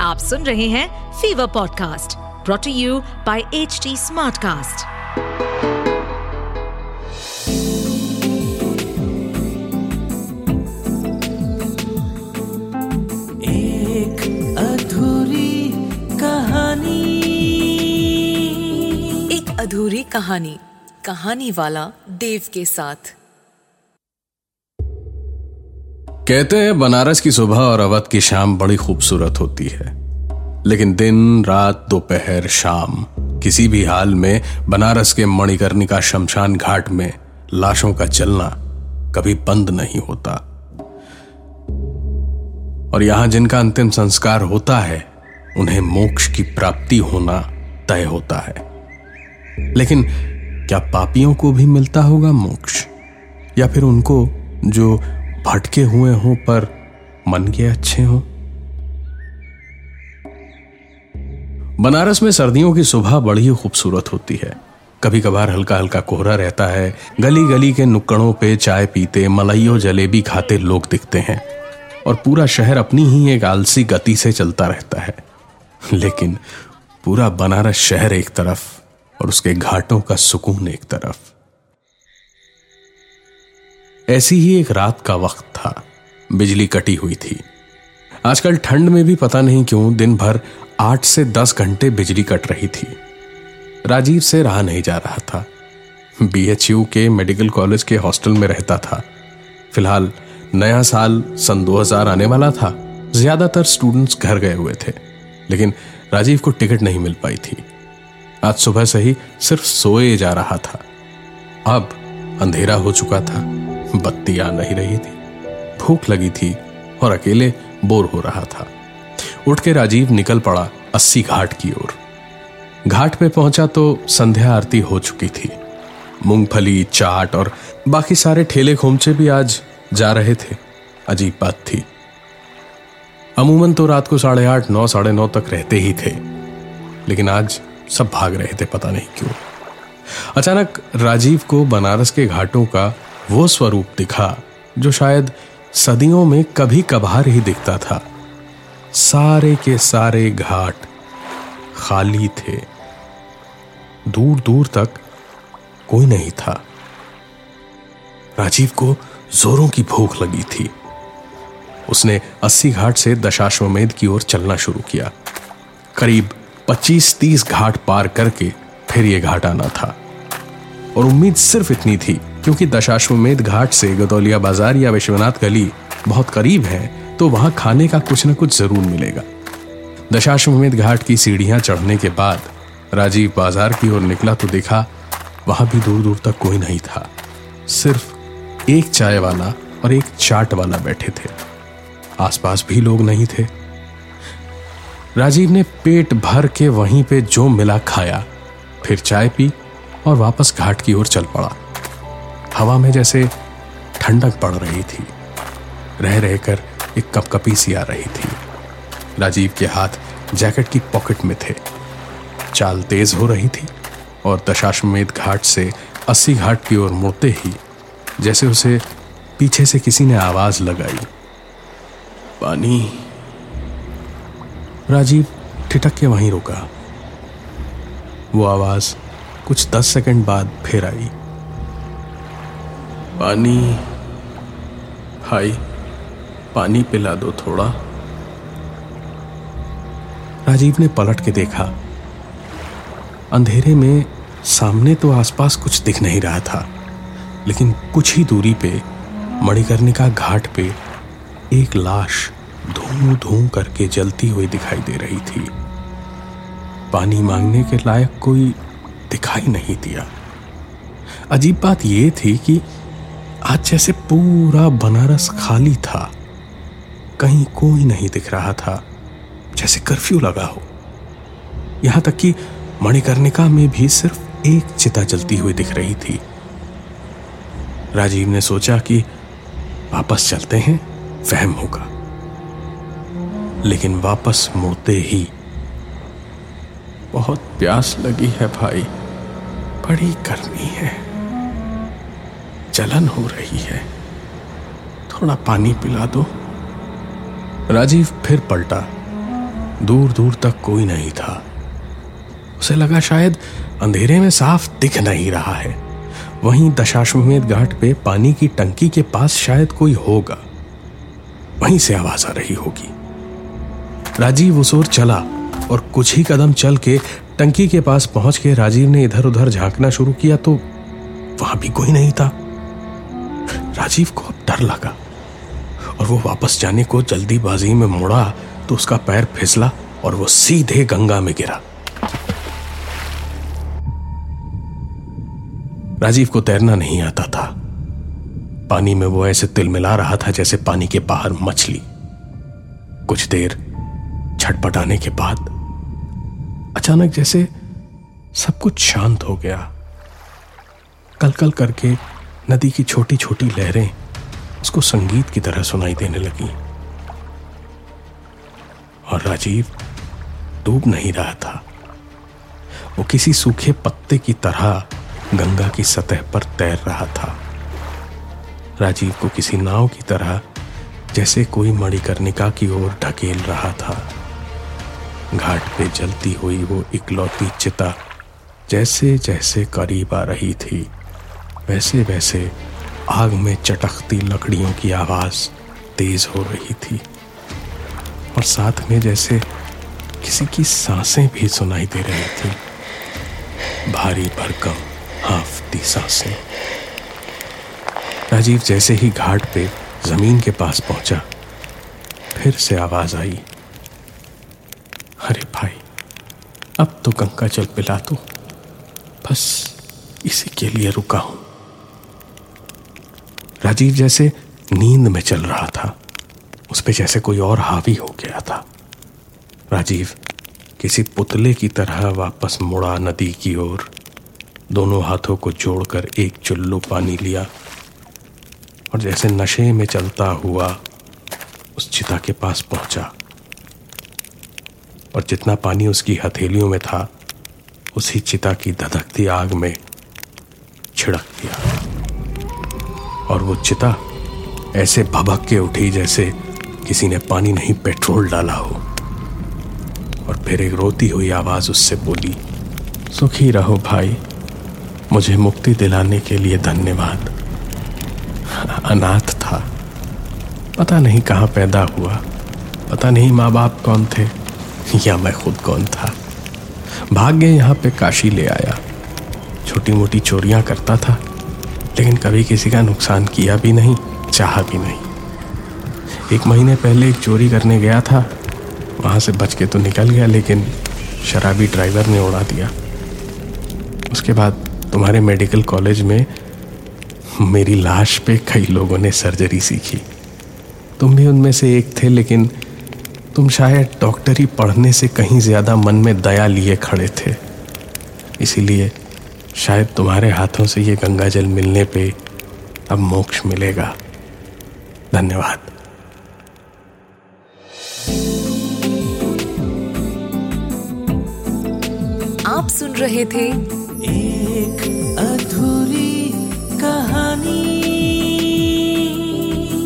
आप सुन रहे हैं Fever podcast brought to you by H Smartcast. एक अधूरी कहानी एक अधूरी कहानी कहानी वाला देव के साथ कहते हैं, बनारस की सुबह और अवध की शाम बड़ी खूबसूरत होती है। लेकिन दिन, रात, दोपहर, शाम, किसी भी हाल में बनारस के मणिकर्णिका शमशान घाट में लाशों का चलना कभी बंद नहीं होता। और यहाँ जिनका अंतिम संस्कार होता है, उन्हें मोक्ष की प्राप्ति होना तय होता है। लेकिन क्या पापियों को भी मिलता होगा मोक्ष? या फिर उनको, जो भटके हुए हों पर मन के अच्छे हों। बनारस में सर्दियों की सुबह बड़ी ही खूबसूरत होती है। कभी कभार हल्का हल्का कोहरा रहता है। गली गली के नुक्कड़ों पे चाय पीते, मलाइयों, जलेबी खाते लोग दिखते हैं। और पूरा शहर अपनी ही एक आलसी गति से चलता रहता है। लेकिन पूरा बनारस शहर एक तरफ़ और उसके घाटों का सुकून एक तरफ़। ऐसी ही एक रात का वक्त था। बिजली कटी हुई थी। आजकल ठंड में भी पता नहीं क्यों दिन भर आठ से दस घंटे बिजली कट रही थी। राजीव से रहा नहीं जा रहा था। बीएचयू के मेडिकल कॉलेज के हॉस्टल में रहता था। फ़िलहाल नया साल सन 2000 आने वाला था। ज़्यादातर स्टूडेंट्स घर गए हुए थे, लेकिन राजीव को टिकट नहीं मिल पाई थी। आज सुबह से ही सिर्फ़ सोए जा रहा था। अब अंधेरा हो चुका था। बत्ती आ नहीं रही थी। भूख लगी थी और अकेले बोर हो रहा था। उठ के राजीव निकल पड़ा अस्सी घाट की ओर। घाट पे पहुँचा तो संध्या आरती हो चुकी थी। मूंगफली, चाट और बाकी सारे ठेले खोमचे भी आज जा रहे थे। अजीब बात थी। अमूमन तो रात को साढ़े आठ, नौ, साढ़े नौ तक रहते ही थे। लेकिन आज सब भाग रहे थे, पता नहीं क्यों। अचानक राजीव को बनारस के घाटों का वो स्वरूप दिखा, जो शायद सदियों में कभी कभार ही दिखता था। सारे के सारे घाट खाली थे। दूर दूर तक कोई नहीं था। राजीव को जोरों की भूख लगी थी। उसने अस्सी घाट से दशाश्वमेध की ओर चलना शुरू किया। करीब 25-30 घाट पार करके फिर यह घाट आना था। और उम्मीद सिर्फ़ इतनी थी, क्योंकि दशाश्वमेध घाट से गदौलिया बाज़ार या विश्वनाथ गली बहुत करीब है तो वहाँ खाने का कुछ न कुछ ज़रूर मिलेगा। दशाश्वमेध घाट की सीढ़ियाँ चढ़ने के बाद राजीव बाज़ार की ओर निकला तो देखा, वहाँ भी दूर दूर तक कोई नहीं था। सिर्फ़ एक चाय वाला और एक चाट वाला बैठे थे। आसपास भी लोग नहीं थे। राजीव ने पेट भर के वहीं पे जो मिला खाया, फिर चाय पी और वापस घाट की ओर चल पड़ा। हवा में जैसे ठंडक पड़ रही थी, रह रहकर एक कपकपी सी आ रही थी। राजीव के हाथ जैकेट की पॉकेट में थे। चाल तेज हो रही थी और दशाश्वमेध घाट से अस्सी घाट की ओर मुड़ते ही जैसे उसे पीछे से किसी ने आवाज़ लगाई। पानी। राजीव ठिठक के वहीं रुका। वो आवाज़ कुछ दस सेकंड बाद फिर आई। पानी भाई पानी पिला दो थोड़ा। राजीव ने पलट के देखा। अंधेरे में सामने तो आसपास कुछ दिख नहीं रहा था, लेकिन कुछ ही दूरी पे, मणिकर्णिका घाट पे, एक लाश धूम धूम करके जलती हुई दिखाई दे रही थी। पानी मांगने के लायक कोई दिखाई नहीं दिया। अजीब बात यह थी कि आज जैसे पूरा बनारस खाली था, कहीं कोई नहीं दिख रहा था, जैसे कर्फ्यू लगा हो। यहाँ तक कि मणिकर्णिका में भी सिर्फ़ एक चिता जलती हुई दिख रही थी। राजीव ने सोचा कि वापस चलते हैं, वहम होगा। लेकिन वापस मुड़ते ही बहुत प्यास लगी है भाई। बड़ी गर्मी है। जलन हो रही है। थोड़ा पानी पिला दो। राजीव फिर पलटा। दूर दूर तक कोई नहीं था। उसे लगा शायद अंधेरे में साफ़ दिख नहीं रहा है। वहीं दशाश्वमेध घाट पे पानी की टंकी के पास शायद कोई होगा। वहीं से आवाज़ आ रही होगी। राजीव उस ओर चला। और कुछ ही कदम चल के टंकी के पास पहुँच के राजीव ने इधर उधर झांकना शुरू किया तो वहाँ भी कोई नहीं था। राजीव को अब डर लगा और वो वापस जाने को जल्दीबाजी में मुड़ा तो उसका पैर फिसला और वो सीधे गंगा में गिरा। राजीव को तैरना नहीं आता था। पानी में वो ऐसे तिल मिला रहा था जैसे पानी के बाहर मछली। कुछ देर छटपटाने के बाद अचानक जैसे सब कुछ शांत हो गया। कल कल करके नदी की छोटी छोटी लहरें उसको संगीत की तरह सुनाई देने लगी। और राजीव डूब नहीं रहा था। वो किसी सूखे पत्ते की तरह गंगा की सतह पर तैर रहा था। राजीव को किसी नाव की तरह जैसे कोई मणिकर्णिका की ओर ढकेल रहा था। घाट पे जलती हुई वो इकलौती चिता जैसे जैसे करीब आ रही थी वैसे वैसे आग में चटकती लकड़ियों की आवाज़ तेज हो रही थी। और साथ में जैसे किसी की साँसें भी सुनाई दे रही थी। भारी भरकम, हाफती साँसें। राजीव जैसे ही घाट पे ज़मीन के पास पहुँचा, फिर से आवाज़ आई। अरे भाई, अब तो गंगा जल पिला दो। बस इसी के लिए रुका हूँ। राजीव जैसे नींद में चल रहा था, उस पर जैसे कोई और हावी हो गया था। राजीव किसी पुतले की तरह वापस मुड़ा नदी की ओर, दोनों हाथों को जोड़कर एक चुल्लू पानी लिया और जैसे नशे में चलता हुआ उस चिता के पास पहुँचा। और जितना पानी उसकी हथेलियों में था, उसी चिता की धधकती आग में छिड़क दिया। और वो चिता ऐसे भभक के उठी जैसे किसी ने पानी नहीं, पेट्रोल डाला हो। और फिर एक रोती हुई आवाज़ उससे बोली, सुखी रहो भाई, मुझे मुक्ति दिलाने के लिए धन्यवाद। अनाथ था, पता नहीं कहाँ पैदा हुआ, पता नहीं माँ बाप कौन थे। या मैं खुद कौन था? भाग्य यहाँ पे काशी ले आया। छोटी मोटी चोरियाँ करता था, लेकिन कभी किसी का नुकसान किया भी नहीं, चाहा भी नहीं। एक महीने पहले एक चोरी करने गया था। वहाँ से बच के तो निकल गया, लेकिन शराबी ड्राइवर ने उड़ा दिया। उसके बाद तुम्हारे मेडिकल कॉलेज में मेरी लाश पे कई लोगों ने सर्जरी सीखी। तुम भी उनमें से एक थे, लेकिन तुम शायद डॉक्टरी पढ़ने से कहीं ज़्यादा मन में दया लिए खड़े थे। इसीलिए शायद तुम्हारे हाथों से ये गंगा जल मिलने पे अब मोक्ष मिलेगा। धन्यवाद। आप सुन रहे थे एक अधूरी कहानी।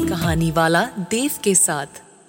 कहानी वाला देव के साथ।